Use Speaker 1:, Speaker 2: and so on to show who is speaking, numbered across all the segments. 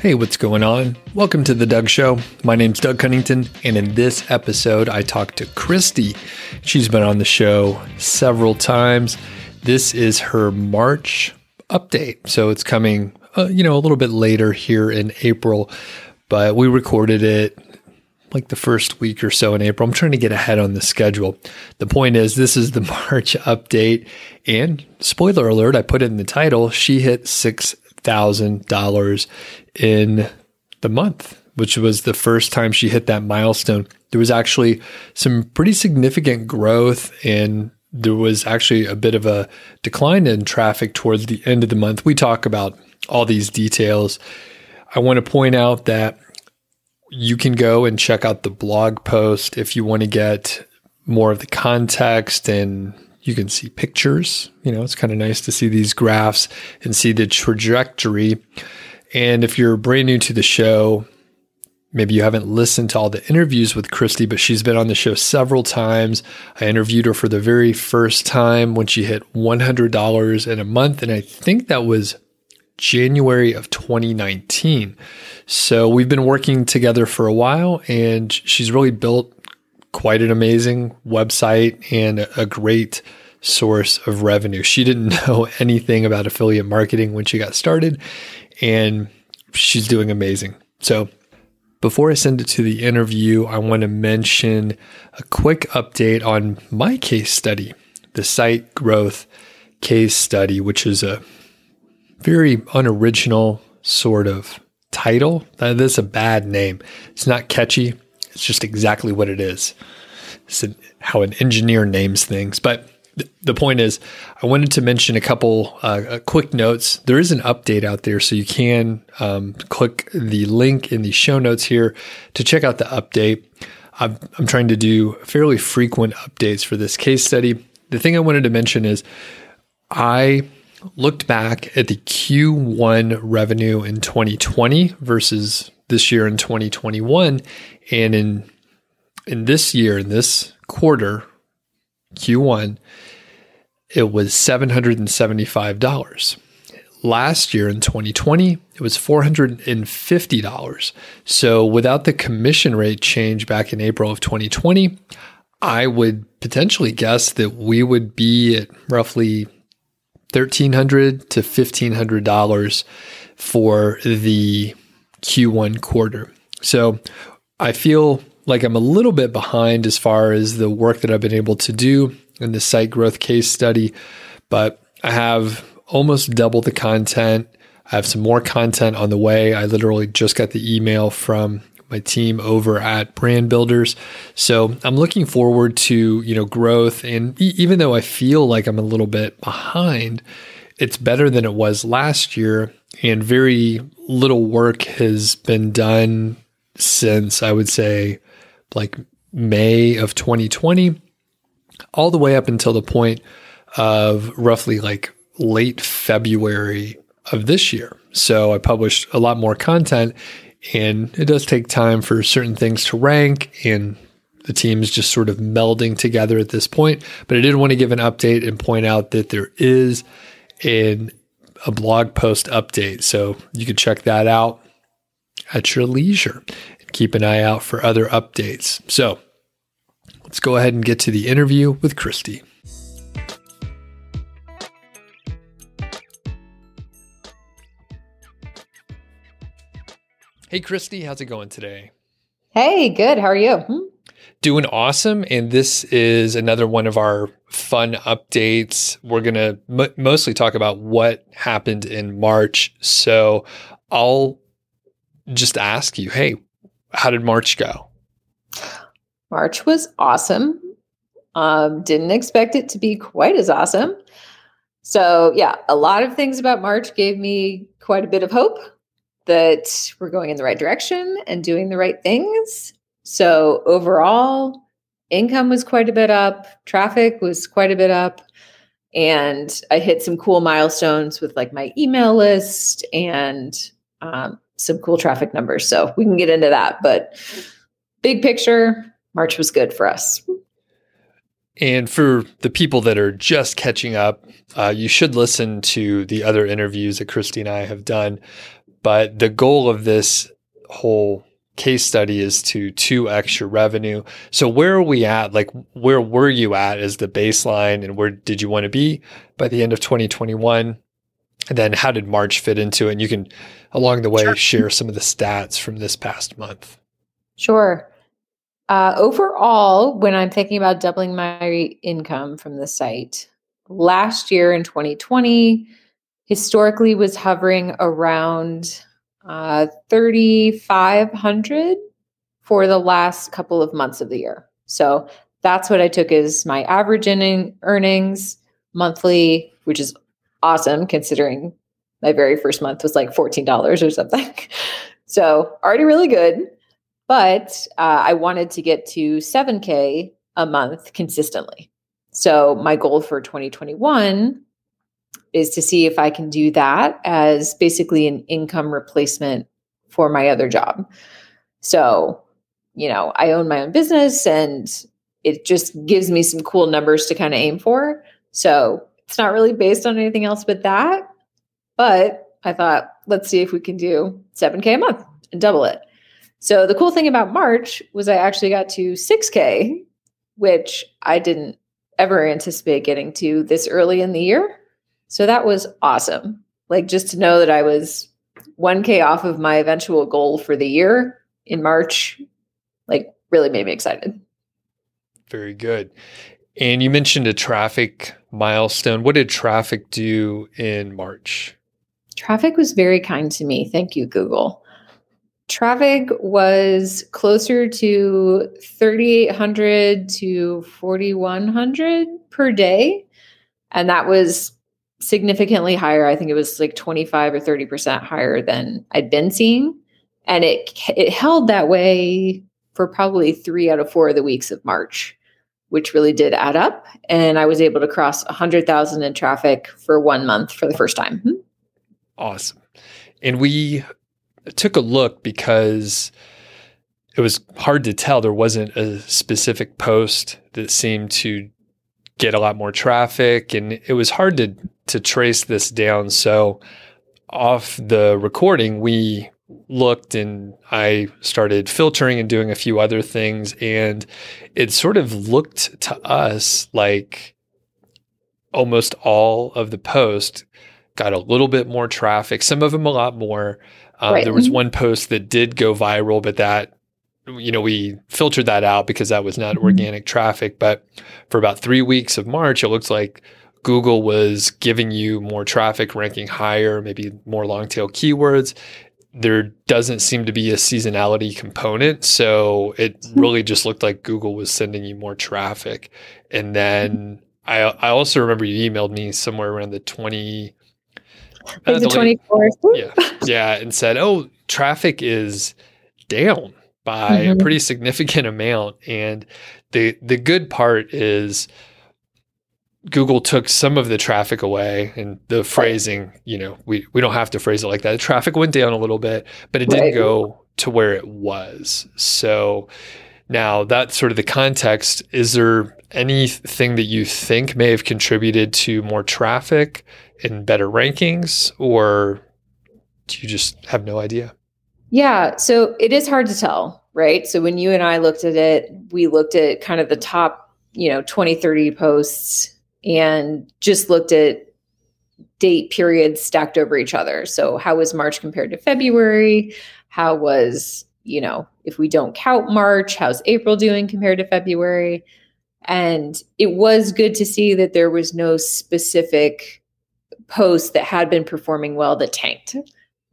Speaker 1: Hey, what's going on? Welcome to The Doug Show. My name's Doug Cunnington, and in this episode, I talked to Christy. She's been on the show several times. This is her March update. So it's coming, uh, you know, a little bit later here in April, but we recorded it like the first week or so in April. I'm trying to get ahead on the schedule. The point is, this is the March update. And spoiler alert, I put it in the title. She hit $6,000 in the month, which was the first time she hit that milestone. There was actually some pretty significant growth and there was actually a bit of a decline in traffic towards the end of the month. We talk about all these details. I want to point out that you can go and check out the blog post if you want to get more of the context and you can see pictures. You know, it's kind of nice to see these graphs and see the trajectory. And if you're brand new to the show, maybe you haven't listened to all the interviews with Christy, but she's been on the show several times. I interviewed her for the very first time when she hit $100 in a month. And I think that was January of 2019. So we've been working together for a while and she's really built quite an amazing website and a great source of revenue. She didn't know anything about affiliate marketing when she got started and she's doing amazing. So before I send it to the interview, I want to mention a quick update on my case study, the site growth case study, which is a very unoriginal sort of title. That is a bad name. It's not catchy. It's just exactly what it is. It's how an engineer names things. But the point is, I wanted to mention a couple uh, quick notes. There is an update out there, so you can um, click the link in the show notes here to check out the update. I'm, I'm trying to do fairly frequent updates for this case study. The thing I wanted to mention is I looked back at the Q1 revenue in 2020 versus this year in 2021 and in in this year in this quarter Q1 it was $775. Last year in 2020 it was $450. So without the commission rate change back in April of 2020 I would potentially guess that we would be at roughly 1,300 to $1,500 for the Q1 quarter. So I feel like I'm a little bit behind as far as the work that I've been able to do in the site growth case study, but I have almost double the content. I have some more content on the way. I literally just got the email from my team over at Brand Builders. So I'm looking forward to, you know, growth. And e- even though I feel like I'm a little bit behind, it's better than it was last year. And very little work has been done since I would say like May of 2020, all the way up until the point of roughly like late February of this year. So I published a lot more content and it does take time for certain things to rank and the team's just sort of melding together at this point. But I did want to give an update and point out that there is an, a blog post update. So you can check that out at your leisure and keep an eye out for other updates. So let's go ahead and get to the interview with Christy. Hey, Christy, how's it going today?
Speaker 2: Hey, good. How are you? Hmm?
Speaker 1: Doing awesome. And this is another one of our fun updates. We're going to m- mostly talk about what happened in March. So I'll just ask you hey, how did March go?
Speaker 2: March was awesome. Um, didn't expect it to be quite as awesome. So, yeah, a lot of things about March gave me quite a bit of hope that we're going in the right direction and doing the right things. So overall, income was quite a bit up, traffic was quite a bit up, and I hit some cool milestones with like my email list and um, some cool traffic numbers. So we can get into that, but big picture, March was good for us.
Speaker 1: And for the people that are just catching up, uh, you should listen to the other interviews that Christy and I have done but the goal of this whole case study is to 2x your revenue. So where are we at? Like where were you at as the baseline and where did you want to be by the end of 2021? And then how did March fit into it? And you can along the way sure. share some of the stats from this past month.
Speaker 2: Sure. Uh, overall, when I'm thinking about doubling my income from the site, last year in 2020 historically was hovering around uh, 3,500 for the last couple of months of the year. So that's what I took as my average in- earnings monthly, which is awesome considering my very first month was like $14 or something. so already really good. But uh, I wanted to get to 7K a month consistently. So my goal for 2021 is to see if I can do that as basically an income replacement for my other job. So, you know, I own my own business and it just gives me some cool numbers to kind of aim for. So it's not really based on anything else but that. But I thought, let's see if we can do 7K a month and double it. So the cool thing about March was I actually got to 6K, which I didn't ever anticipate getting to this early in the year. So that was awesome. Like just to know that I was 1K off of my eventual goal for the year in March, like really made me excited.
Speaker 1: Very good. And you mentioned a traffic milestone. What did traffic do in March?
Speaker 2: Traffic was very kind to me. Thank you, Google. Traffic was closer to 3,800 to 4,100 per day. And that was significantly higher. I think it was like 25 or 30% higher than I'd been seeing. And it it held that way for probably 3 out of 4 of the weeks of March, which really did add up and I was able to cross 100,000 in traffic for 1 month for the first time. Hmm.
Speaker 1: Awesome. And we took a look because it was hard to tell. There wasn't a specific post that seemed to get a lot more traffic and it was hard to to trace this down. So off the recording we looked and I started filtering and doing a few other things and it sort of looked to us like almost all of the post got a little bit more traffic some of them a lot more um, right. there was mm-hmm. one post that did go viral but that you know, we filtered that out because that was not mm-hmm. organic traffic. But for about three weeks of March, it looks like Google was giving you more traffic, ranking higher, maybe more long tail keywords. There doesn't seem to be a seasonality component. So it mm-hmm. really just looked like Google was sending you more traffic. And then I, I also remember you emailed me somewhere around the 20.
Speaker 2: The 24th.
Speaker 1: Yeah. Yeah. And said, oh, traffic is down by mm-hmm. a pretty significant amount. And the the good part is Google took some of the traffic away and the phrasing, you know, we, we don't have to phrase it like that. The traffic went down a little bit, but it didn't go to where it was. So now that's sort of the context. Is there anything that you think may have contributed to more traffic and better rankings, or do you just have no idea?
Speaker 2: Yeah, so it is hard to tell, right? So when you and I looked at it, we looked at kind of the top, you know, 20, 30 posts and just looked at date periods stacked over each other. So how was March compared to February? How was, you know, if we don't count March, how's April doing compared to February? And it was good to see that there was no specific post that had been performing well that tanked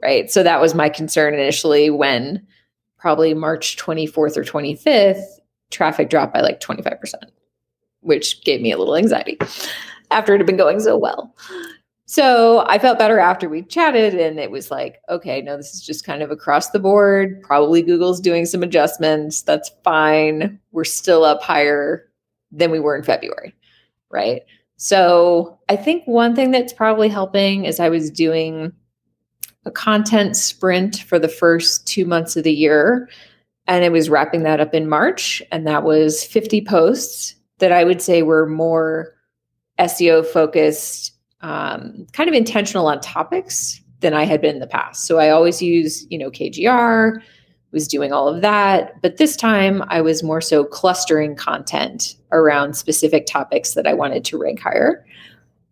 Speaker 2: right? So that was my concern initially when probably March 24th or 25th, traffic dropped by like 25%, which gave me a little anxiety after it had been going so well. So I felt better after we chatted, and it was like, okay, no, this is just kind of across the board. Probably Google's doing some adjustments. That's fine. We're still up higher than we were in February, right? So I think one thing that's probably helping is I was doing a content sprint for the first two months of the year. And it was wrapping that up in March. And that was 50 posts that I would say were more SEO focused, um, kind of intentional on topics than I had been in the past. So I always use, you know, KGR, was doing all of that. But this time I was more so clustering content around specific topics that I wanted to rank higher.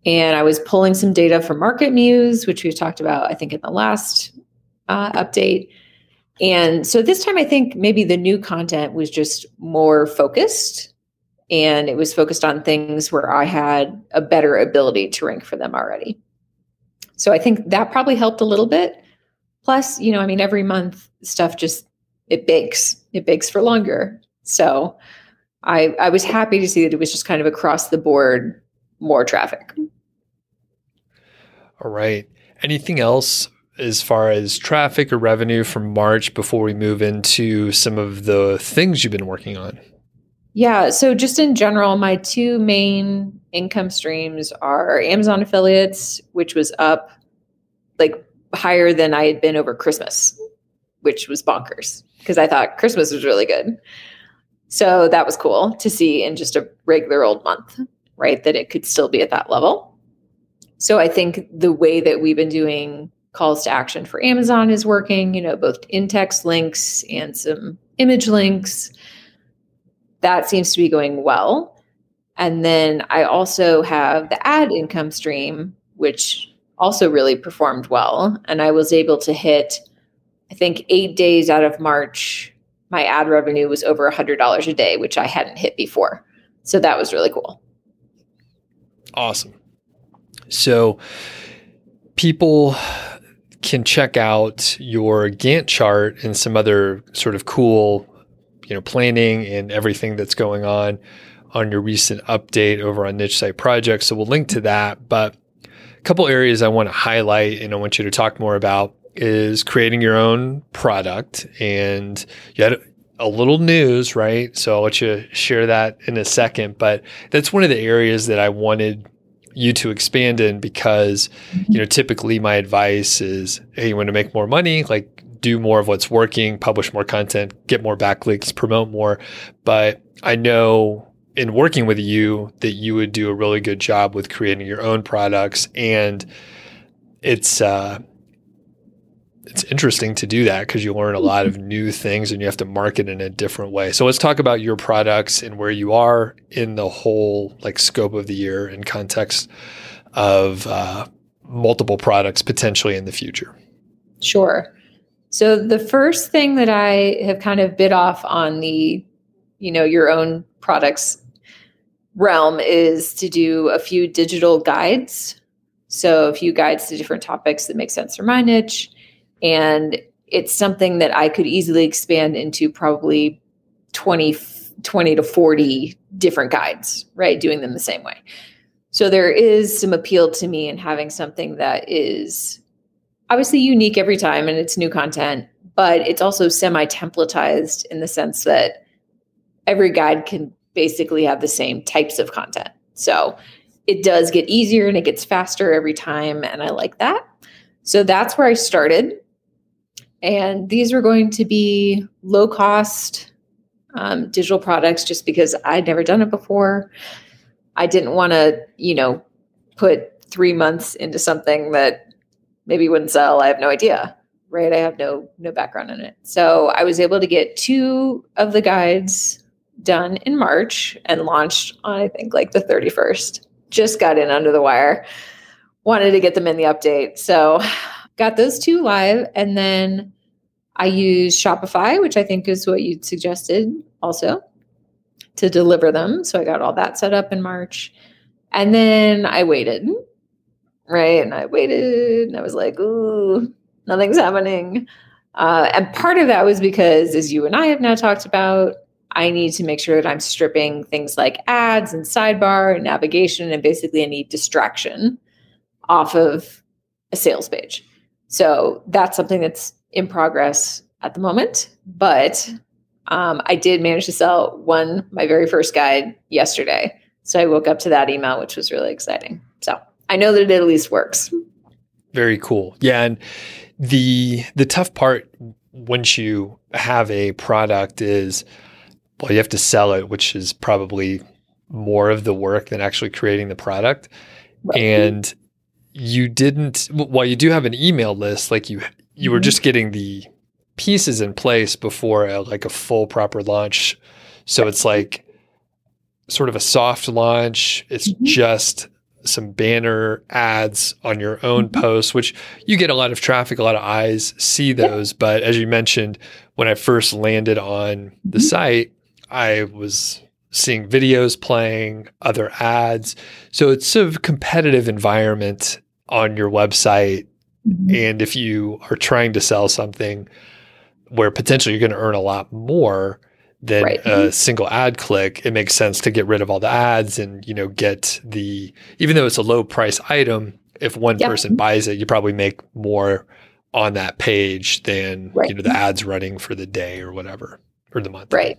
Speaker 2: And I was pulling some data from MarketMuse, which we've talked about, I think, in the last uh, update. And so this time, I think maybe the new content was just more focused and it was focused on things where I had a better ability to rank for them already. So I think that probably helped a little bit. Plus, you know, I mean, every month stuff just it bakes, it bakes for longer. So I I was happy to see that it was just kind of across the board more traffic.
Speaker 1: All right. Anything else as far as traffic or revenue from March before we move into some of the things you've been working on?
Speaker 2: Yeah. So, just in general, my two main income streams are Amazon affiliates, which was up like higher than I had been over Christmas, which was bonkers because I thought Christmas was really good. So, that was cool to see in just a regular old month, right? That it could still be at that level. So, I think the way that we've been doing calls to action for Amazon is working, you know, both in text links and some image links that seems to be going well. And then I also have the ad income stream, which also really performed well. And I was able to hit, I think, eight days out of March, my ad revenue was over $100 a day, which I hadn't hit before. So that was really cool.
Speaker 1: Awesome. So people can check out your Gantt chart and some other sort of cool you know planning and everything that's going on on your recent update over on niche site projects. So we'll link to that. But a couple areas I want to highlight and I want you to talk more about is creating your own product. And you had a little news, right? So I'll let you share that in a second. But that's one of the areas that I wanted you to expand in because, you know, typically my advice is, hey, you want to make more money, like do more of what's working, publish more content, get more backlinks, promote more. But I know in working with you that you would do a really good job with creating your own products and it's uh, it's interesting to do that because you learn a lot of new things and you have to market in a different way. So let's talk about your products and where you are in the whole like scope of the year in context of uh, multiple products potentially in the future.
Speaker 2: Sure. So the first thing that I have kind of bit off on the, you know, your own products realm is to do a few digital guides. So a few guides to different topics that make sense for my niche. And it's something that I could easily expand into probably 20, 20 to 40 different guides, right? Doing them the same way. So there is some appeal to me in having something that is obviously unique every time and it's new content, but it's also semi templatized in the sense that every guide can basically have the same types of content. So it does get easier and it gets faster every time. And I like that. So that's where I started. And these were going to be low cost um, digital products just because I'd never done it before. I didn't want to, you know, put three months into something that maybe wouldn't sell. I have no idea. Right. I have no no background in it. So I was able to get two of the guides done in March and launched on I think like the 31st. Just got in under the wire. Wanted to get them in the update. So got those two live and then I use Shopify, which I think is what you suggested also to deliver them. So I got all that set up in March. And then I waited right? And I waited and I was like, ooh, nothing's happening. Uh, and part of that was because, as you and I have now talked about, I need to make sure that I'm stripping things like ads and sidebar and navigation and basically any distraction off of a sales page. So that's something that's in progress at the moment. But um, I did manage to sell one, my very first guide yesterday. So I woke up to that email, which was really exciting. So I know that it at least works.
Speaker 1: Very cool. Yeah, and the the tough part once you have a product is well, you have to sell it, which is probably more of the work than actually creating the product. Right. And you didn't while you do have an email list like you you were
Speaker 2: Mhm.
Speaker 1: just getting the pieces in place before a, like a full proper launch so it's like sort of a soft launch it's
Speaker 2: Mhm.
Speaker 1: just some banner ads on your own
Speaker 2: Mhm.
Speaker 1: posts which you get a lot of traffic a lot of eyes see those but as you mentioned when i first landed on the
Speaker 2: Mhm.
Speaker 1: site i was seeing videos playing other ads so it's sort of a competitive environment on your website
Speaker 2: Mhm.
Speaker 1: and if you are trying to sell something where potentially you're going to earn a lot more than
Speaker 2: Right.
Speaker 1: a single ad click, it makes sense to get rid of all the ads and, you know, get the, even though it's a low price item, if one
Speaker 2: Yeah.
Speaker 1: person buys it, you probably make more on that page than,
Speaker 2: Right.
Speaker 1: you know, the ads running for the day or whatever, or the month.
Speaker 2: Right.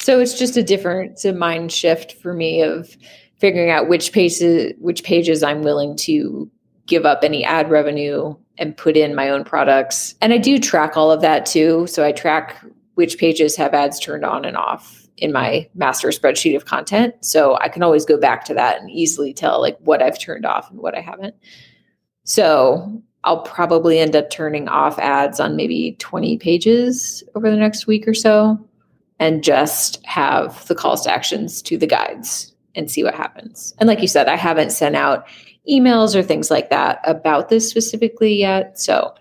Speaker 2: So it's just a different it's a mind shift for me of figuring out which pages which pages I'm willing to give up any ad revenue and put in my own products. And I do track all of that too. So I track which pages have ads turned on and off in my master spreadsheet of content. So I can always go back to that and easily tell like what I've turned off and what I haven't. So I'll probably end up turning off ads on maybe 20 pages over the next week or so and just have the calls to actions to the guides and see what happens. And like you said, I haven't sent out emails or things like that about this specifically yet. So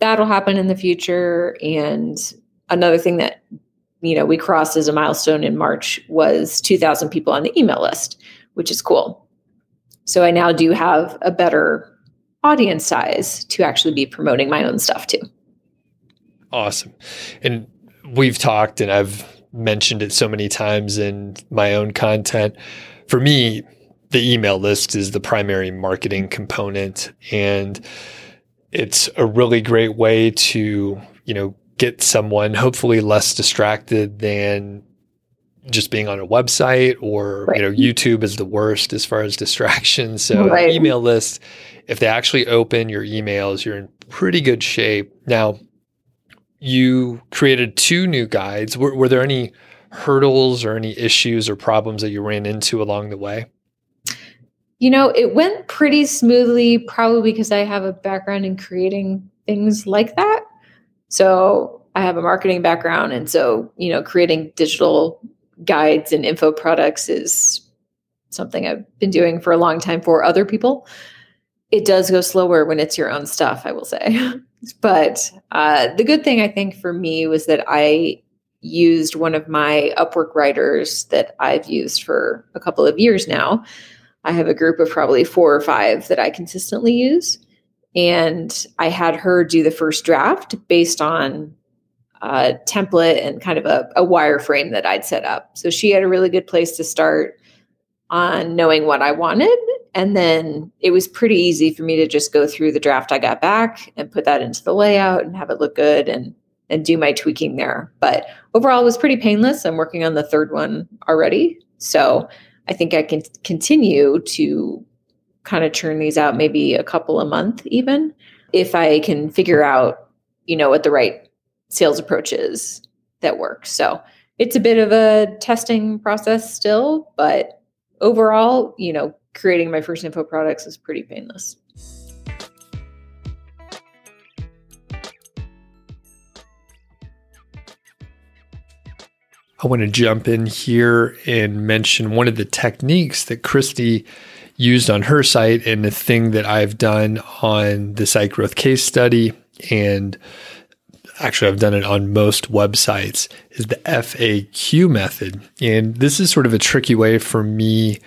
Speaker 2: that'll happen in the future. And another thing that you know we crossed as a milestone in March was 2,000 people on the email list, which is cool. So I now do have a better audience size to actually be promoting my own stuff too.
Speaker 1: Awesome. And we've talked and I've mentioned it so many times in my own content. For me, the email list is the primary marketing component and it's a really great way to, you know, get someone hopefully less distracted than just being on a website or
Speaker 2: Right.
Speaker 1: you know YouTube is the worst as far as distractions. So
Speaker 2: Right.
Speaker 1: email list, if they actually open your emails, you're in pretty good shape. Now, you created two new guides. Were, were there any hurdles or any issues or problems that you ran into along the way?
Speaker 2: You know, it went pretty smoothly, probably because I have a background in creating things like that. So I have a marketing background. And so, you know, creating digital guides and info products is something I've been doing for a long time for other people. It does go slower when it's your own stuff, I will say. but uh, the good thing I think for me was that I used one of my Upwork writers that I've used for a couple of years now. I have a group of probably four or five that I consistently use. And I had her do the first draft based on a template and kind of a, a wireframe that I'd set up. So she had a really good place to start on knowing what I wanted. And then it was pretty easy for me to just go through the draft I got back and put that into the layout and have it look good and and do my tweaking there. But overall it was pretty painless. I'm working on the third one already. So I think I can continue to kind of churn these out maybe a couple a month even if I can figure out, you know, what the right sales approach is that works. So it's a bit of a testing process still, but overall, you know, creating my first info products is pretty painless.
Speaker 1: I want to jump in here and mention one of the techniques that Christy used on her site and the thing that I've done on the site growth case study. And actually, I've done it on most websites is the FAQ method. And this is sort of a tricky way for me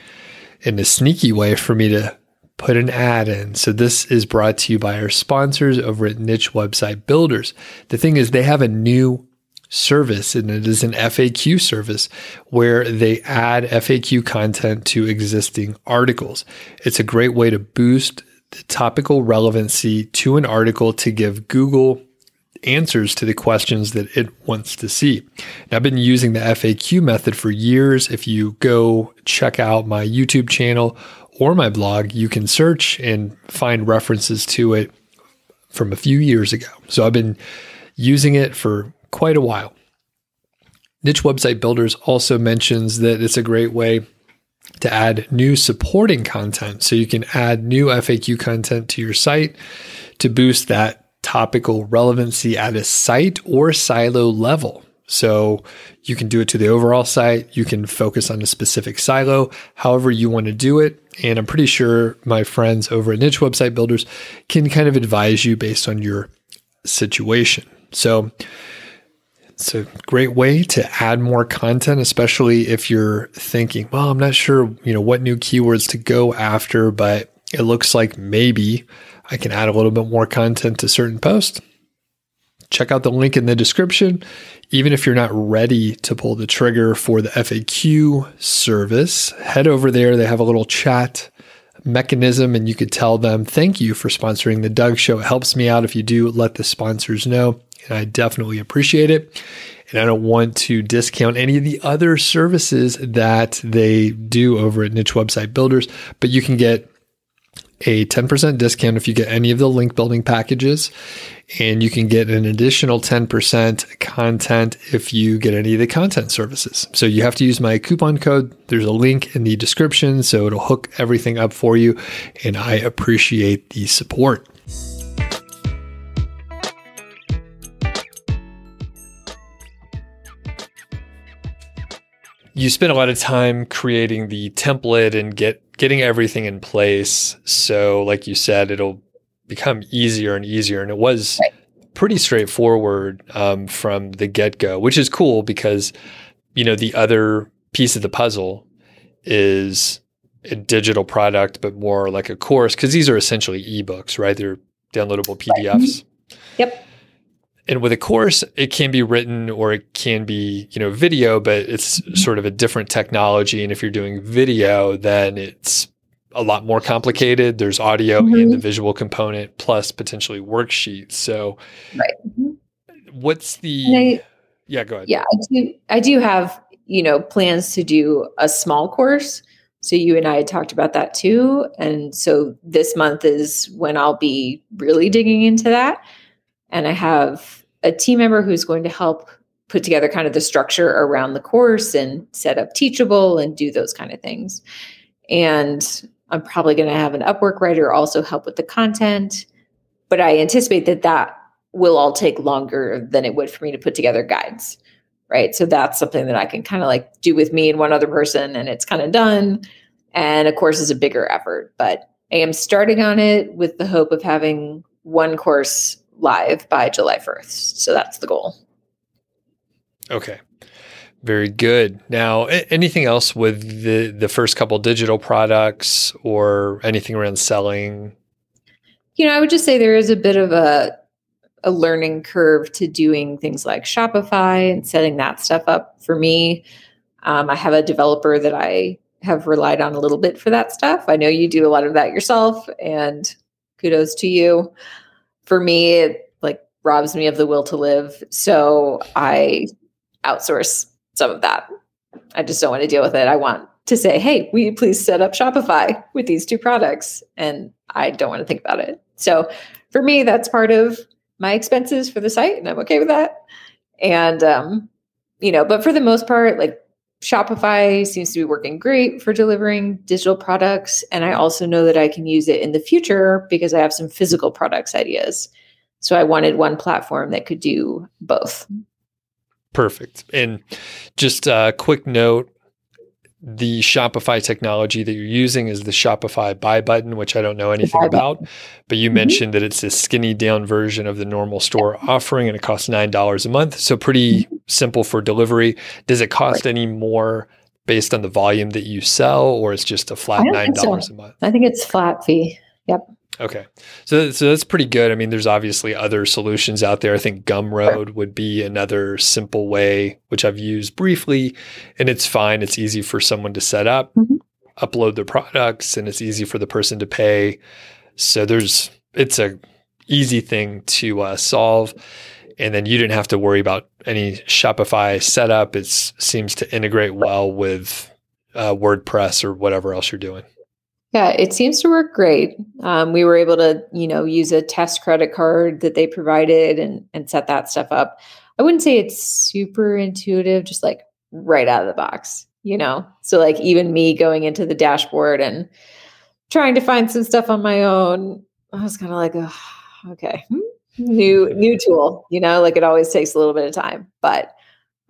Speaker 1: and a sneaky way for me to put an ad in. So this is brought to you by our sponsors over at Niche Website Builders. The thing is, they have a new service and it is an FAQ service where they add FAQ content to existing articles. It's a great way to boost the topical relevancy to an article to give Google answers to the questions that it wants to see. And I've been using the FAQ method for years. If you go check out my YouTube channel or my blog, you can search and find references to it from a few years ago. So I've been using it for quite a while. Niche Website Builders also mentions that it's a great way to add new supporting content. So you can add new FAQ content to your site to boost that topical relevancy at a site or silo level. So you can do it to the overall site. You can focus on a specific silo, however you want to do it. And I'm pretty sure my friends over at Niche Website Builders can kind of advise you based on your situation. So it's a great way to add more content, especially if you're thinking, well, I'm not sure, you know, what new keywords to go after, but it looks like maybe I can add a little bit more content to certain posts. Check out the link in the description. Even if you're not ready to pull the trigger for the FAQ service, head over there. They have a little chat mechanism and you could tell them, thank you for sponsoring the Doug Show. It helps me out if you do let the sponsors know and I definitely appreciate it. And I don't want to discount any of the other services that they do over at Niche Website Builders, but you can get a 10% discount if you get any of the link building packages. And you can get an additional 10% content if you get any of the content services. So you have to use my coupon code. There's a link in the description. So it'll hook everything up for you. And I appreciate the support. You spend a lot of time creating the template and get getting everything in place. So, like you said, it'll become easier and easier. And it was right. pretty straightforward um, from the get go, which is cool because you know the other piece of the puzzle is a digital product, but more like a course because these are essentially ebooks, right? They're downloadable PDFs.
Speaker 2: Right. Yep
Speaker 1: and with a course it can be written or it can be you know video but it's sort of a different technology. And if you're doing video then it's a lot more complicated. There's audio mm-hmm. and the visual component plus potentially worksheets. So
Speaker 2: right. Mm-hmm.
Speaker 1: what's the I, yeah go ahead.
Speaker 2: Yeah i do i do have you know plans to do a small course. So you and i had talked about that too. And so this month is when i'll be really digging into that and I have a team member who's going to help put together kind of the structure around the course and set up Teachable and do those kind of things. And I'm probably going to have an Upwork writer also help with the content. But I anticipate that that will all take longer than it would for me to put together guides. Right. So that's something that I can kind of like do with me and one other person, and it's kind of done. And of course, is a bigger effort, but I am starting on it with the hope of having one course live by July 1st. So that's the goal.
Speaker 1: Okay. Very good. Now, anything else with the the first couple digital products or anything around selling?
Speaker 2: You know, I would just say there is a bit of a a learning curve to doing things like Shopify and setting that stuff up for me. Um, I have a developer that I have relied on a little bit for that stuff. I know you do a lot of that yourself, and kudos to you for me, it like robs me of the will to live. So I outsource some of that. I just don't want to deal with it. I want to say, hey, will you please set up Shopify with these two products? And I don't want to think about it. So for me, that's part of my expenses for the site, and I'm okay with that. And um, you know, but for the most part, like Shopify seems to be working great for delivering digital products. And I also know that I can use it in the future because I have some physical products ideas. So I wanted one platform that could do both.
Speaker 1: Perfect. And just a quick note the Shopify technology that you're using is the Shopify buy button, which I don't know anything about. But you mm-hmm. mentioned that it's a skinny down version of the normal store offering and it costs $9 a month. So pretty mm-hmm. simple for delivery. Does it cost right. any more based on the volume that you sell or it's just a flat $9 so. a month?
Speaker 2: I think it's flat fee. Yep.
Speaker 1: Okay. So, so that's pretty good. I mean, there's obviously other solutions out there. I think Gumroad would be another simple way, which I've used briefly, and it's fine. It's easy for someone to set up, mm-hmm. upload their products, and it's easy for the person to pay. So there's, it's a easy thing to uh, solve. And then you didn't have to worry about any Shopify setup. It seems to integrate well with uh, WordPress or whatever else you're doing.
Speaker 2: Yeah, it seems to work great. Um, we were able to, you know, use a test credit card that they provided and and set that stuff up. I wouldn't say it's super intuitive, just like right out of the box. you know? So, like, even me going into the dashboard and trying to find some stuff on my own, I was kind of like, oh, okay, hmm, new, new tool, you know, like it always takes a little bit of time. But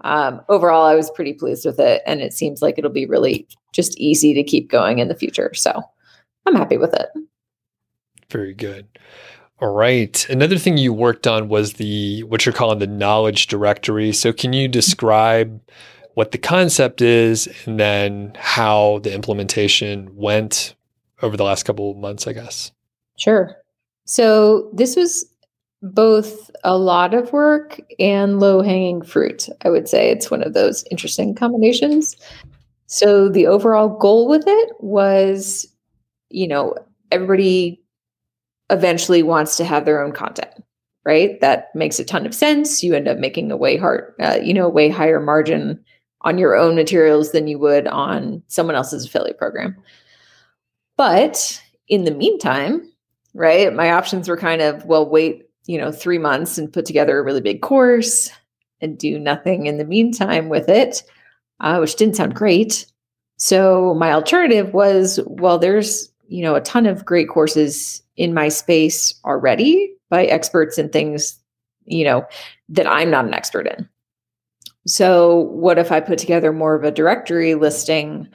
Speaker 2: um, overall, I was pretty pleased with it. And it seems like it'll be really just easy to keep going in the future. So, I'm happy with it.
Speaker 1: Very good. All right. Another thing you worked on was the what you're calling the knowledge directory. So can you describe what the concept is and then how the implementation went over the last couple of months, I guess?
Speaker 2: Sure. So this was both a lot of work and low hanging fruit. I would say it's one of those interesting combinations. So the overall goal with it was, you know, everybody eventually wants to have their own content right that makes a ton of sense you end up making a way hard uh, you know way higher margin on your own materials than you would on someone else's affiliate program but in the meantime right my options were kind of well wait you know 3 months and put together a really big course and do nothing in the meantime with it uh, which didn't sound great so my alternative was well there's you know a ton of great courses in my space already by experts in things, you know, that I'm not an expert in. So, what if I put together more of a directory listing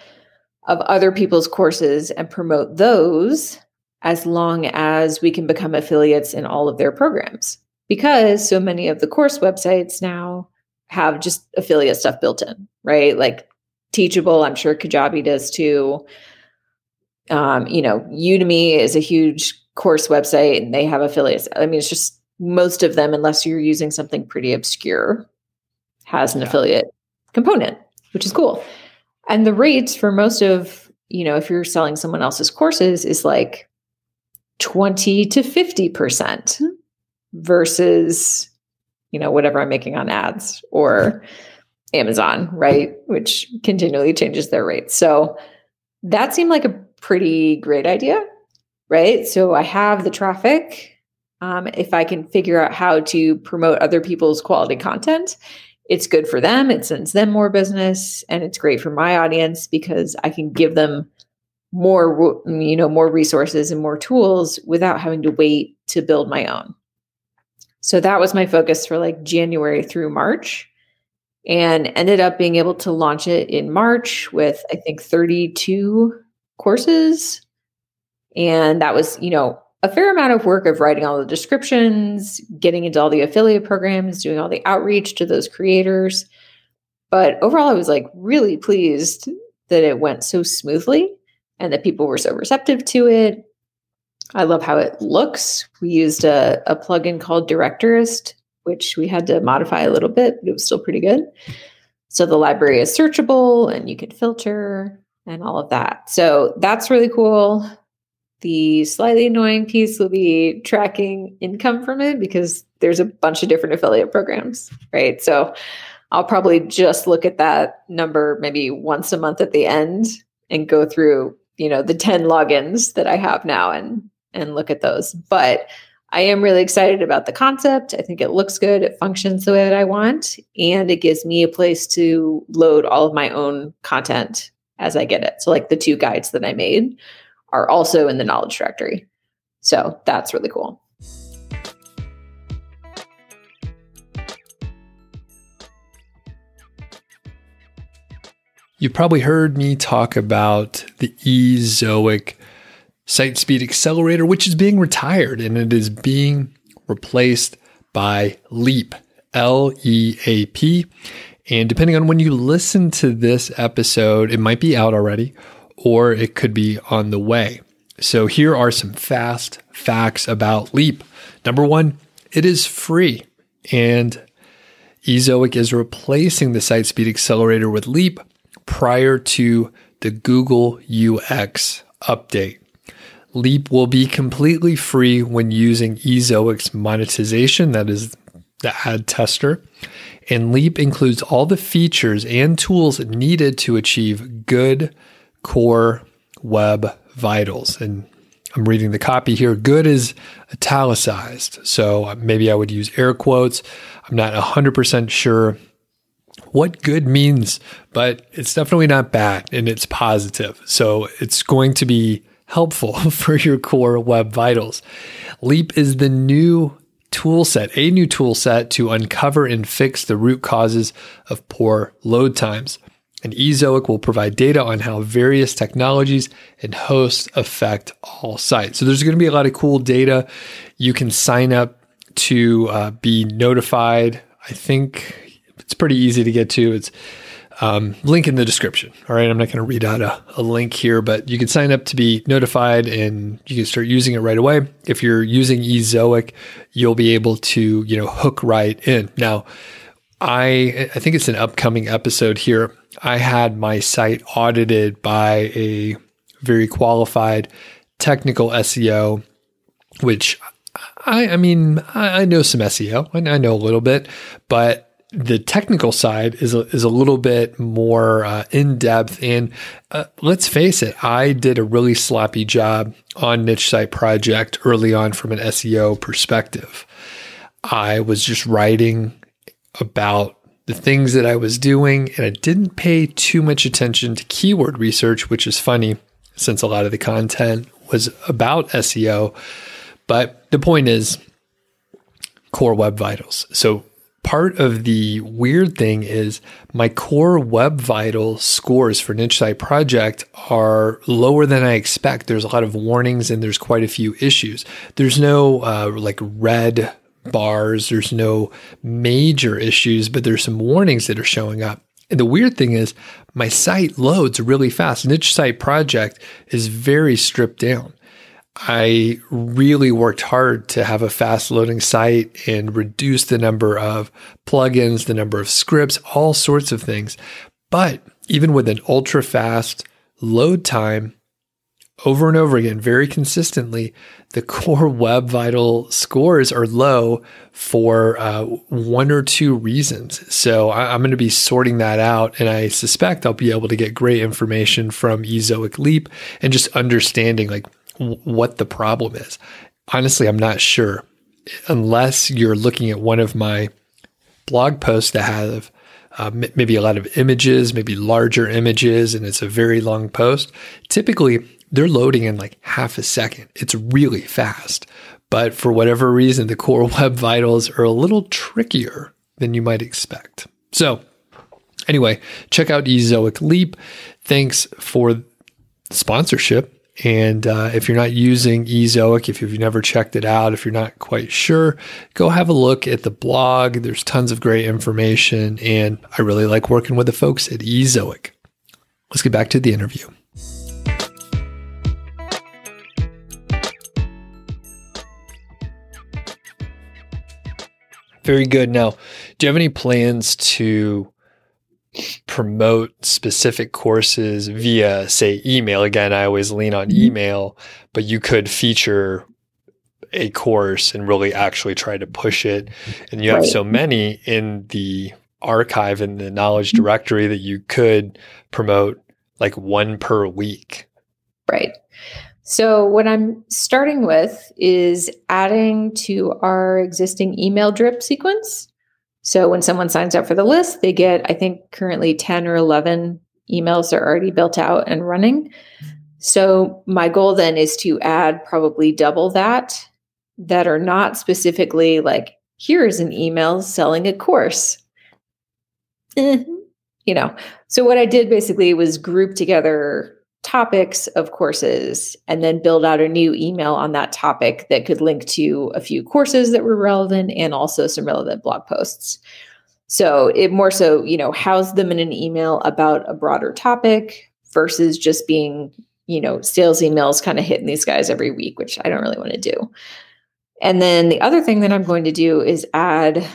Speaker 2: of other people's courses and promote those as long as we can become affiliates in all of their programs? Because so many of the course websites now have just affiliate stuff built in, right? Like Teachable, I'm sure Kajabi does too. Um, you know, Udemy is a huge course website and they have affiliates. I mean, it's just most of them, unless you're using something pretty obscure, has an yeah. affiliate component, which is cool. And the rates for most of, you know, if you're selling someone else's courses is like 20 to 50% versus, you know, whatever I'm making on ads or Amazon, right? Which continually changes their rates. So that seemed like a pretty great idea right? So I have the traffic. Um, if I can figure out how to promote other people's quality content, it's good for them. It sends them more business, and it's great for my audience because I can give them more, you know, more resources and more tools without having to wait to build my own. So that was my focus for like January through March and ended up being able to launch it in March with I think 32 courses and that was, you know, a fair amount of work of writing all the descriptions, getting into all the affiliate programs, doing all the outreach to those creators. But overall, I was like really pleased that it went so smoothly and that people were so receptive to it. I love how it looks. We used a, a plugin called Directorist, which we had to modify a little bit, but it was still pretty good. So the library is searchable and you can filter and all of that. So that's really cool. The slightly annoying piece will be tracking income from it because there's a bunch of different affiliate programs, right? So I'll probably just look at that number maybe once a month at the end and go through, you know, the 10 logins that I have now and and look at those. But I am really excited about the concept. I think it looks good. It functions the way that I want. And it gives me a place to load all of my own content as I get it. So, like the two guides that I made are also in the knowledge directory. So that's really cool.
Speaker 1: You've probably heard me talk about the Ezoic Site Speed Accelerator, which is being retired and it is being replaced by Leap, L E A P. And depending on when you listen to this episode, it might be out already or it could be on the way. So here are some fast facts about Leap. Number one, it is free. And Ezoic is replacing the Site Speed Accelerator with Leap prior to the Google UX update. Leap will be completely free when using Ezoic's monetization, that is the ad tester. And Leap includes all the features and tools needed to achieve good core web vitals. And I'm reading the copy here. Good is italicized. So uh, maybe I would use air quotes. I'm not 100% sure what good means, but it's definitely not bad and it's positive. So it's going to be helpful for your core web vitals. Leap is the new tool set, a new tool set to uncover and fix the root causes of poor load times. And Ezoic will provide data on how various technologies and hosts affect all sites. So there's going to be a lot of cool data. You can sign up to uh, be notified. I think it's pretty easy to get to. It's um, link in the description. All right, I'm not going to read out a, a, link here, but you can sign up to be notified and you can start using it right away. If you're using Ezoic, you'll be able to you know hook right in. Now, I I think it's an upcoming episode here. I had my site audited by a very qualified technical SEO, which I I mean I, I know some SEO. I, I know a little bit, but the technical side is a, is a little bit more uh, in depth. And uh, let's face it, I did a really sloppy job on Niche Site Project early on from an SEO perspective. I was just writing about the things that I was doing, and I didn't pay too much attention to keyword research, which is funny since a lot of the content was about SEO. But the point is, core web vitals. So part of the weird thing is my core web vital scores for niche site project are lower than I expect. There's a lot of warnings and there's quite a few issues. There's no uh, like red bars. There's no major issues, but there's some warnings that are showing up. And the weird thing is my site loads really fast. Niche site project is very stripped down. I really worked hard to have a fast loading site and reduce the number of plugins, the number of scripts, all sorts of things. But even with an ultra fast load time, over and over again, very consistently, the core web vital scores are low for uh, one or two reasons. So I, am going to be sorting that out, and I suspect I'll be able to get great information from Ezoic Leap and just understanding like what the problem is. Honestly, I'm not sure. Unless you're looking at one of my blog posts that have uh, maybe a lot of images, maybe larger images, and it's a very long post. Typically, they're loading in like half a second. It's really fast. But for whatever reason, the core web vitals are a little trickier than you might expect. So, anyway, check out Ezoic Leap. Thanks for sponsorship. And uh, if you're not using Ezoic, if you've never checked it out, if you're not quite sure, go have a look at the blog. There's tons of great information, and I really like working with the folks at Ezoic. Let's get back to the interview. Very good. Now, do you have any plans to promote specific courses via, say, email. Again, I always lean on mm-hmm. email, but you could feature a course and really actually try to push it. And you have right. so many in the archive and the knowledge mm-hmm. directory that you could promote like one per week.
Speaker 2: Right. So, what I'm starting with is adding to our existing email drip sequence. So when someone signs up for the list, they get, I think, currently 10 or 11 emails are already built out and running. So my goal then is to add probably double that that are not specifically like, here's an email selling a course. Eh, you know, so what I did basically was group together topics of courses and then build out a new email on that topic that could link to a few courses that were relevant and also some relevant blog posts. So it more so, you know, house them in an email about a broader topic versus just being, you know, sales emails kind of hitting these guys every week, which I don't really want to do. And then the other thing that I'm going to do is add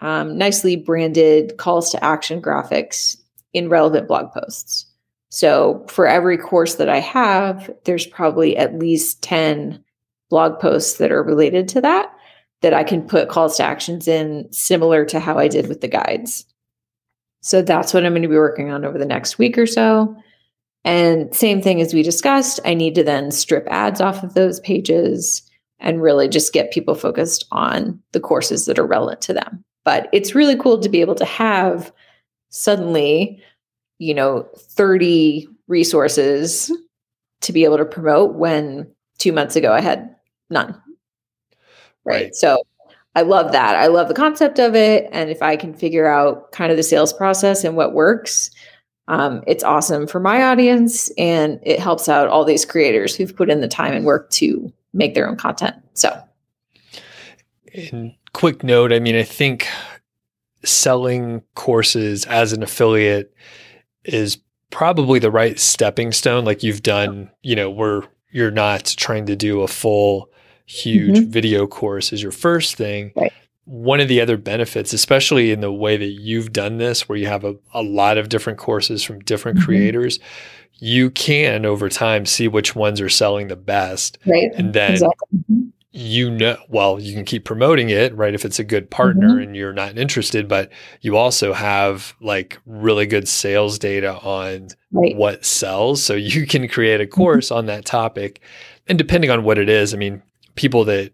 Speaker 2: um, nicely branded calls to action graphics in relevant blog posts. So for every course that I have, there's probably at least 10 blog posts that are related to that that I can put calls to actions in similar to how I did with the guides. So that's what I'm going to be working on over the next week or so. And same thing as we discussed, I need to then strip ads off of those pages and really just get people focused on the courses that are relevant to them. But it's really cool to be able to have suddenly, you know, 30 resources to be able to promote when two months ago I had none. Right. right. So I love that. I love the concept of it. And if I can figure out kind of the sales process and what works, um, it's awesome for my audience and it helps out all these creators who've put in the time and work to make their own content. So,
Speaker 1: in quick note, I mean, I think selling courses as an affiliate is probably the right stepping stone. Like you've done, you know, where you're not trying to do a full, huge mm-hmm. video course as your first thing. Right. One of the other benefits, especially in the way that you've done this, where you have a, a lot of different courses from different mm-hmm. creators, you can over time see which ones are selling the best.
Speaker 2: Right.
Speaker 1: And then exactly. Mm-hmm you know, well, you can keep promoting it, right? If it's a good partner mm-hmm. and you're not interested, but you also have like really good sales data on right. what sells. So you can create a mm-hmm. course mm-hmm. on that topic. And depending on what it is, I mean, people that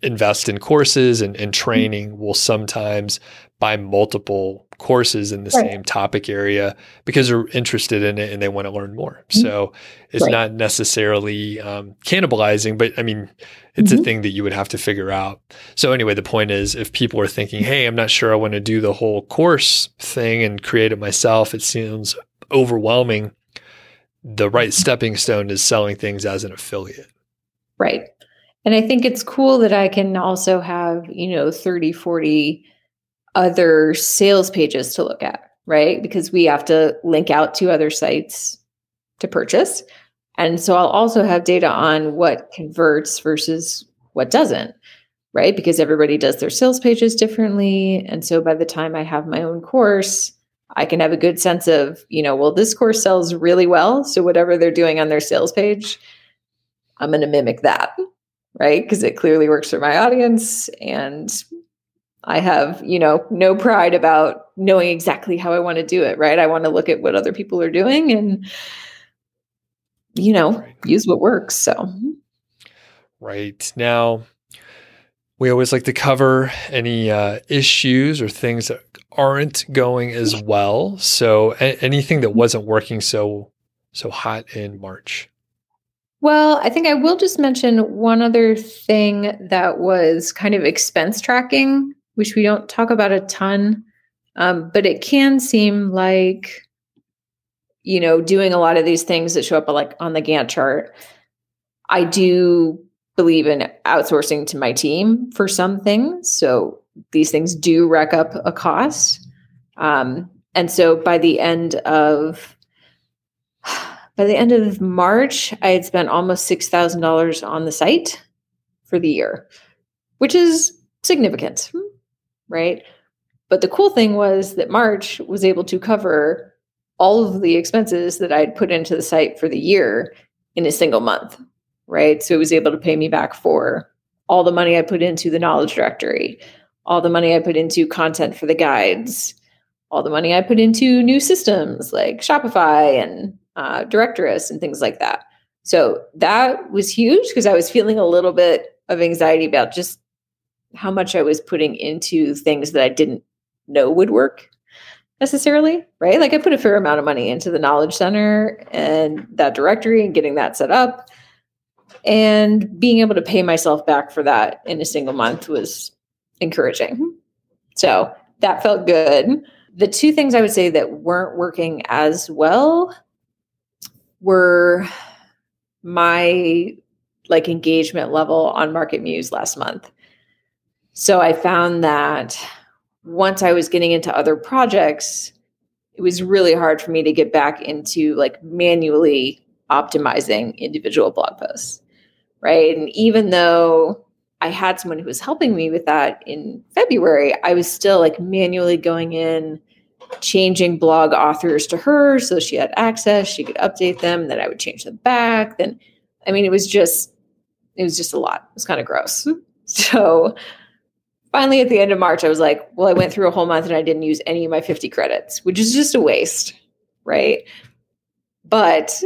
Speaker 1: invest in courses and, and mm-hmm. training will sometimes buy multiple courses in the right. same topic area because they're interested in it and they want to learn more. Mm-hmm. So it's right. not necessarily um, cannibalizing, but I mean, it's mm-hmm. a thing that you would have to figure out. So anyway, the point is if people are thinking, hey, I'm not sure I want to do the whole course thing and create it myself, it seems overwhelming. The right stepping stone is selling things as an affiliate.
Speaker 2: Right. And I think it's cool that I can also have, you know, 30, 40 other sales pages to look at, right? Because we have to link out to other sites to purchase. And so I'll also have data on what converts versus what doesn't, right? Because everybody does their sales pages differently. And so by the time I have my own course, I can have a good sense of, you know, well, this course sells really well. So whatever they're doing on their sales page, I'm going to mimic that, right? Because it clearly works for my audience. And I have, you know, no pride about knowing exactly how I want to do it, right? I want to look at what other people are doing and, you know, right. use what works. So,
Speaker 1: right. Now, we always like to cover any uh, issues or things that aren't going as well. So, a- anything that wasn't working so so hot in March.
Speaker 2: Well, I think I will just mention one other thing that was kind of expense tracking which we don't talk about a ton, um, but it can seem like, you know, doing a lot of these things that show up like on the Gantt chart. I do believe in outsourcing to my team for some things. So these things do rack up a cost. Um, and so by the end of by the end of March, I had spent almost six thousand dollars on the site for the year, which is significant right? But the cool thing was that March was able to cover all of the expenses that I'd put into the site for the year in a single month, right? So it was able to pay me back for all the money I put into the knowledge directory, all the money I put into content for the guides, all the money I put into new systems like Shopify and uh, Directorist and things like that. So that was huge because I was feeling a little bit of anxiety about just how much I was putting into things that I didn't know would work necessarily, right? Like I put a fair amount of money into the knowledge center and that directory and getting that set up. And being able to pay myself back for that in a single month was encouraging. So that felt good. The two things I would say that weren't working as well were my like engagement level on MarketMuse last month. So I found that once I was getting into other projects, it was really hard for me to get back into like manually optimizing individual blog posts. Right. And even though I had someone who was helping me with that in February, I was still like manually going in, changing blog authors to her so she had access, she could update them, then I would change them back. Then, I mean, it was just, it was just a lot. It was kind of gross. So finally at the end of March, I was like, well, I went through a whole month and I didn't use any of my 50 credits, which is just a waste, right? But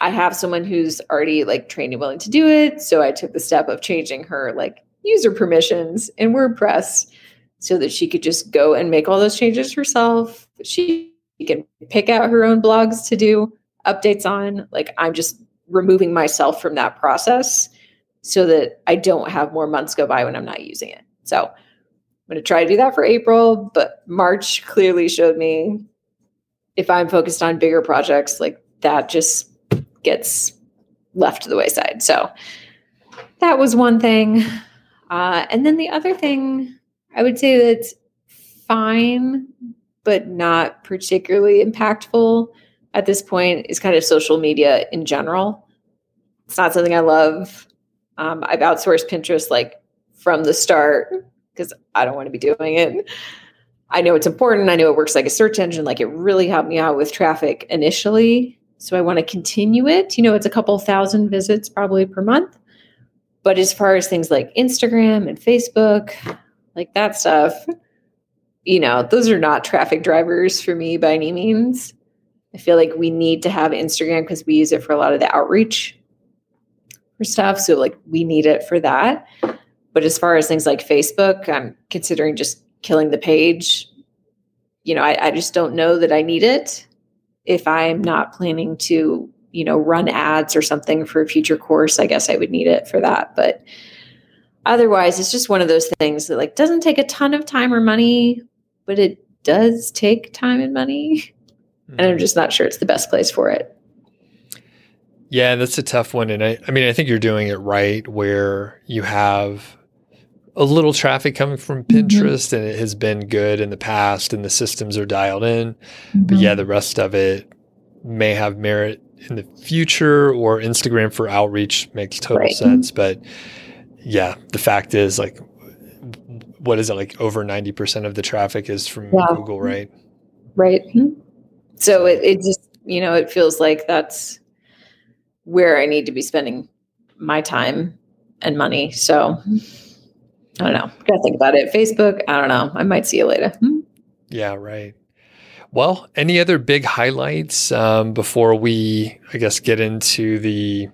Speaker 2: I have someone who's already like trained and willing to do it. So I took the step of changing her like user permissions in WordPress so that she could just go and make all those changes herself. She can pick out her own blogs to do updates on. Like I'm just removing myself from that process so that I don't have more months go by when I'm not using it. So I'm going to try to do that for April, but March clearly showed me if I'm focused on bigger projects, like that just gets left to the wayside. So that was one thing. Uh, and then the other thing I would say that's fine, but not particularly impactful at this point is kind of social media in general. It's not something I love. Um, I've outsourced Pinterest like from the start because I don't want to be doing it. I know it's important. I know it works like a search engine. Like it really helped me out with traffic initially. So I want to continue it. You know, it's a couple thousand visits probably per month. But as far as things like Instagram and Facebook, like that stuff, you know, those are not traffic drivers for me by any means. I feel like we need to have Instagram because we use it for a lot of the outreach for stuff. So, like, we need it for that. But as far as things like Facebook, I'm considering just killing the page. You know, I, I just don't know that I need it if I'm not planning to, you know, run ads or something for a future course. I guess I would need it for that. But otherwise it's just one of those things that like doesn't take a ton of time or money but it does take time and money mm-hmm. and i'm just not sure it's the best place for it
Speaker 1: yeah that's a tough one and I, I mean i think you're doing it right where you have a little traffic coming from mm-hmm. pinterest mm-hmm. and it has been good in the past and the systems are dialed in mm-hmm. but yeah the rest of it may have merit in the future or instagram for outreach makes total right. sense but yeah, the fact is like what is it like over 90% of the traffic is from yeah. Google, right?
Speaker 2: Right. So it, it just, you know, it feels like that's where I need to be spending my time and money. So I don't know. Gotta think about it. Facebook, I don't know. I might see you later.
Speaker 1: Yeah, right. Well, any other big highlights um, before we, I guess, get into the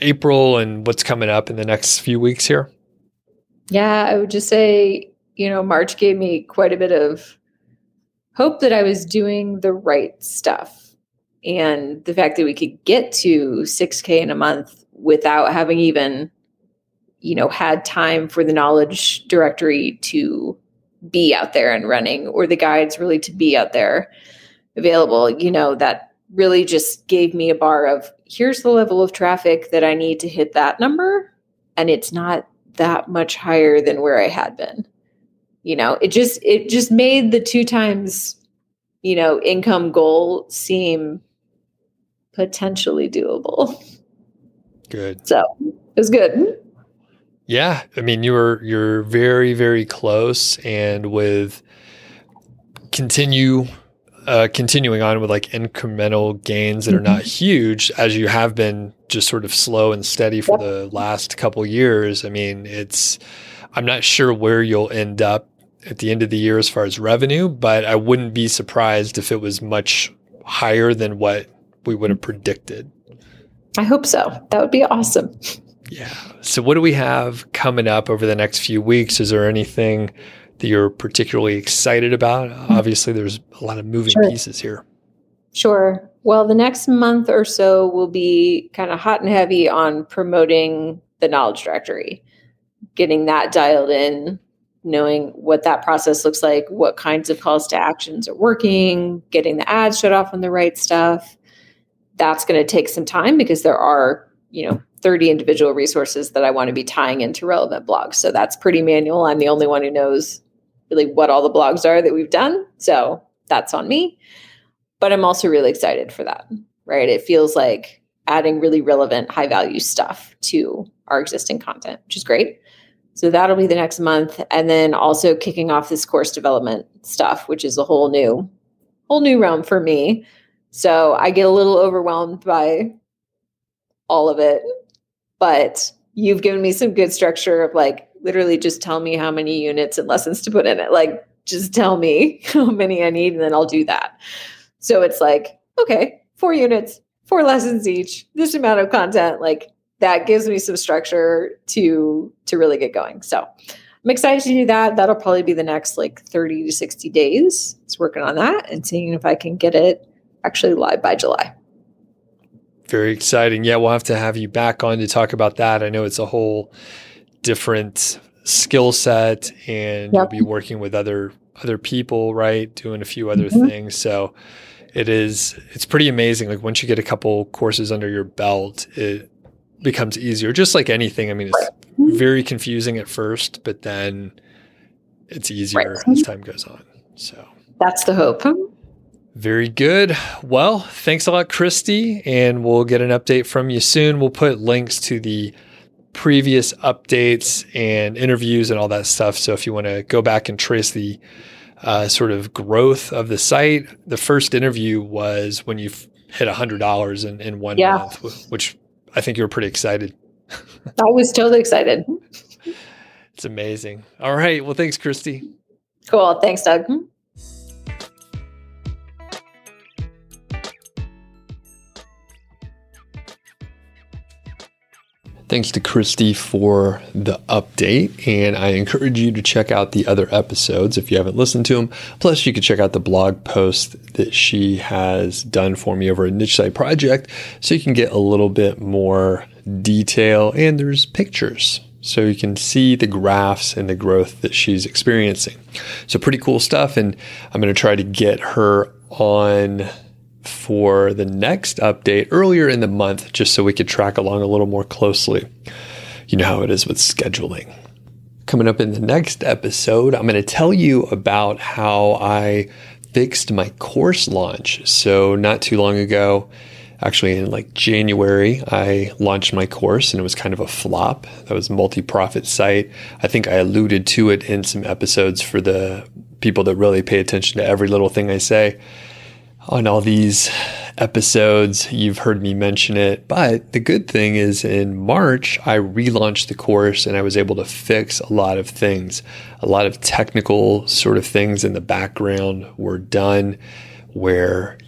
Speaker 1: April and what's coming up in the next few weeks here?
Speaker 2: Yeah, I would just say, you know, March gave me quite a bit of hope that I was doing the right stuff. And the fact that we could get to 6K in a month without having even, you know, had time for the knowledge directory to be out there and running or the guides really to be out there available, you know, that really just gave me a bar of here's the level of traffic that I need to hit that number. And it's not that much higher than where I had been. You know, it just it just made the two times, you know, income goal seem potentially doable.
Speaker 1: Good.
Speaker 2: So it was good.
Speaker 1: Yeah. I mean, you were you're very, very close and with continue uh, continuing on with like incremental gains that are not mm-hmm. huge as you have been just sort of slow and steady for the last couple years. I mean, it's, I'm not sure where you'll end up at the end of the year as far as revenue, but I wouldn't be surprised if it was much higher than what we would have predicted.
Speaker 2: I hope so. That would be awesome.
Speaker 1: Yeah. So, what do we have coming up over the next few weeks? Is there anything that you're particularly excited about? Mm-hmm. Obviously, there's a lot of moving sure. pieces here.
Speaker 2: Sure. Well, the next month or so will be kind of hot and heavy on promoting the knowledge directory, getting that dialed in, knowing what that process looks like, what kinds of calls to actions are working, getting the ads shut off on the right stuff. That's going to take some time because there are, you know, 30 individual resources that I want to be tying into relevant blogs. So that's pretty manual. I'm the only one who knows really what all the blogs are that we've done. So that's on me. But I'm also really excited for that, right? It feels like adding really relevant, high value stuff to our existing content, which is great. So that'll be the next month. And then also kicking off this course development stuff, which is a whole new, whole new realm for me. So I get a little overwhelmed by all of it. But you've given me some good structure of like literally just tell me how many units and lessons to put in it. Like, just tell me how many I need, and then I'll do that. So it's like, okay, four units, four lessons each, this amount of content. Like, that gives me some structure to to really get going. So I'm excited to do that. That'll probably be the next like 30 to 60 days. It's working on that and seeing if I can get it actually live by July.
Speaker 1: Very exciting. Yeah, we'll have to have you back on to talk about that. I know it's a whole different skill set and yep. you'll be working with other other people, right? Doing a few other mm-hmm. things. So it is it's pretty amazing. Like once you get a couple courses under your belt, it becomes easier. Just like anything. I mean, it's very confusing at first, but then it's easier right. as time goes on. So
Speaker 2: that's the hope.
Speaker 1: Very good. Well, thanks a lot, Christy, and we'll get an update from you soon. We'll put links to the previous updates and interviews and all that stuff. So if you want to go back and trace the uh, sort of growth of the site, the first interview was when you hit a hundred dollars in, in one yeah. month, which I think you were pretty excited.
Speaker 2: I was totally excited.
Speaker 1: It's amazing. All right. Well, thanks, Christy.
Speaker 2: Cool. Thanks, Doug.
Speaker 1: Thanks to Christy for the update. And I encourage you to check out the other episodes if you haven't listened to them. Plus, you can check out the blog post that she has done for me over at Niche Site Project so you can get a little bit more detail. And there's pictures so you can see the graphs and the growth that she's experiencing. So, pretty cool stuff. And I'm going to try to get her on for the next update earlier in the month, just so we could track along a little more closely. You know how it is with scheduling. Coming up in the next episode, I'm going to tell you about how I fixed my course launch. So, not too long ago, actually in like January, I launched my course and it was kind of a flop. That was multi profit site. I think I alluded to it in some episodes for the people that really pay attention to every little thing I say on all these episodes. You've heard me mention it. But the good thing is in March, I relaunched the course and I was able to fix a lot of things. A lot of technical sort of things in the background were done where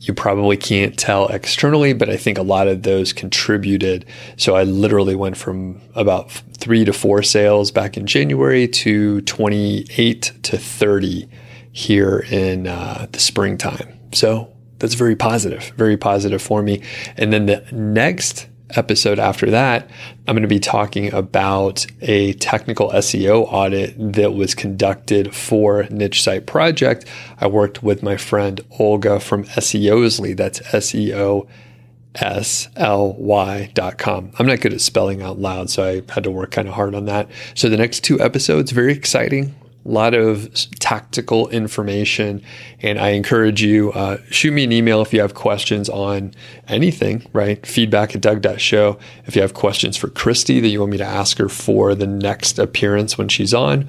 Speaker 1: you probably can't tell externally, but I think a lot of those contributed. So I literally went from about three to four sales back in January to 28 to 30 here in uh, the springtime. So that's very positive, very positive for me. And then the next episode after that, I'm going to be talking about a technical SEO audit that was conducted for Niche Site Project. I worked with my friend Olga from SEOsly. That's S O S L Y dot com. I'm not good at spelling out loud, so I had to work kind of hard on that. So the next two episodes, very exciting lot of tactical information. And I encourage you, uh, shoot me an email if you have questions on anything, right? Feedback at Doug.show. If you have questions for Christy that you want me to ask her for the next appearance when she's on,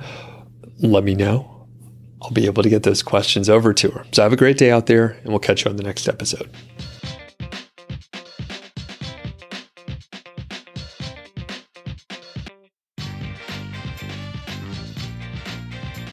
Speaker 1: let me know. I'll be able to get those questions over to her. So have a great day out there, and we'll catch you on the next episode.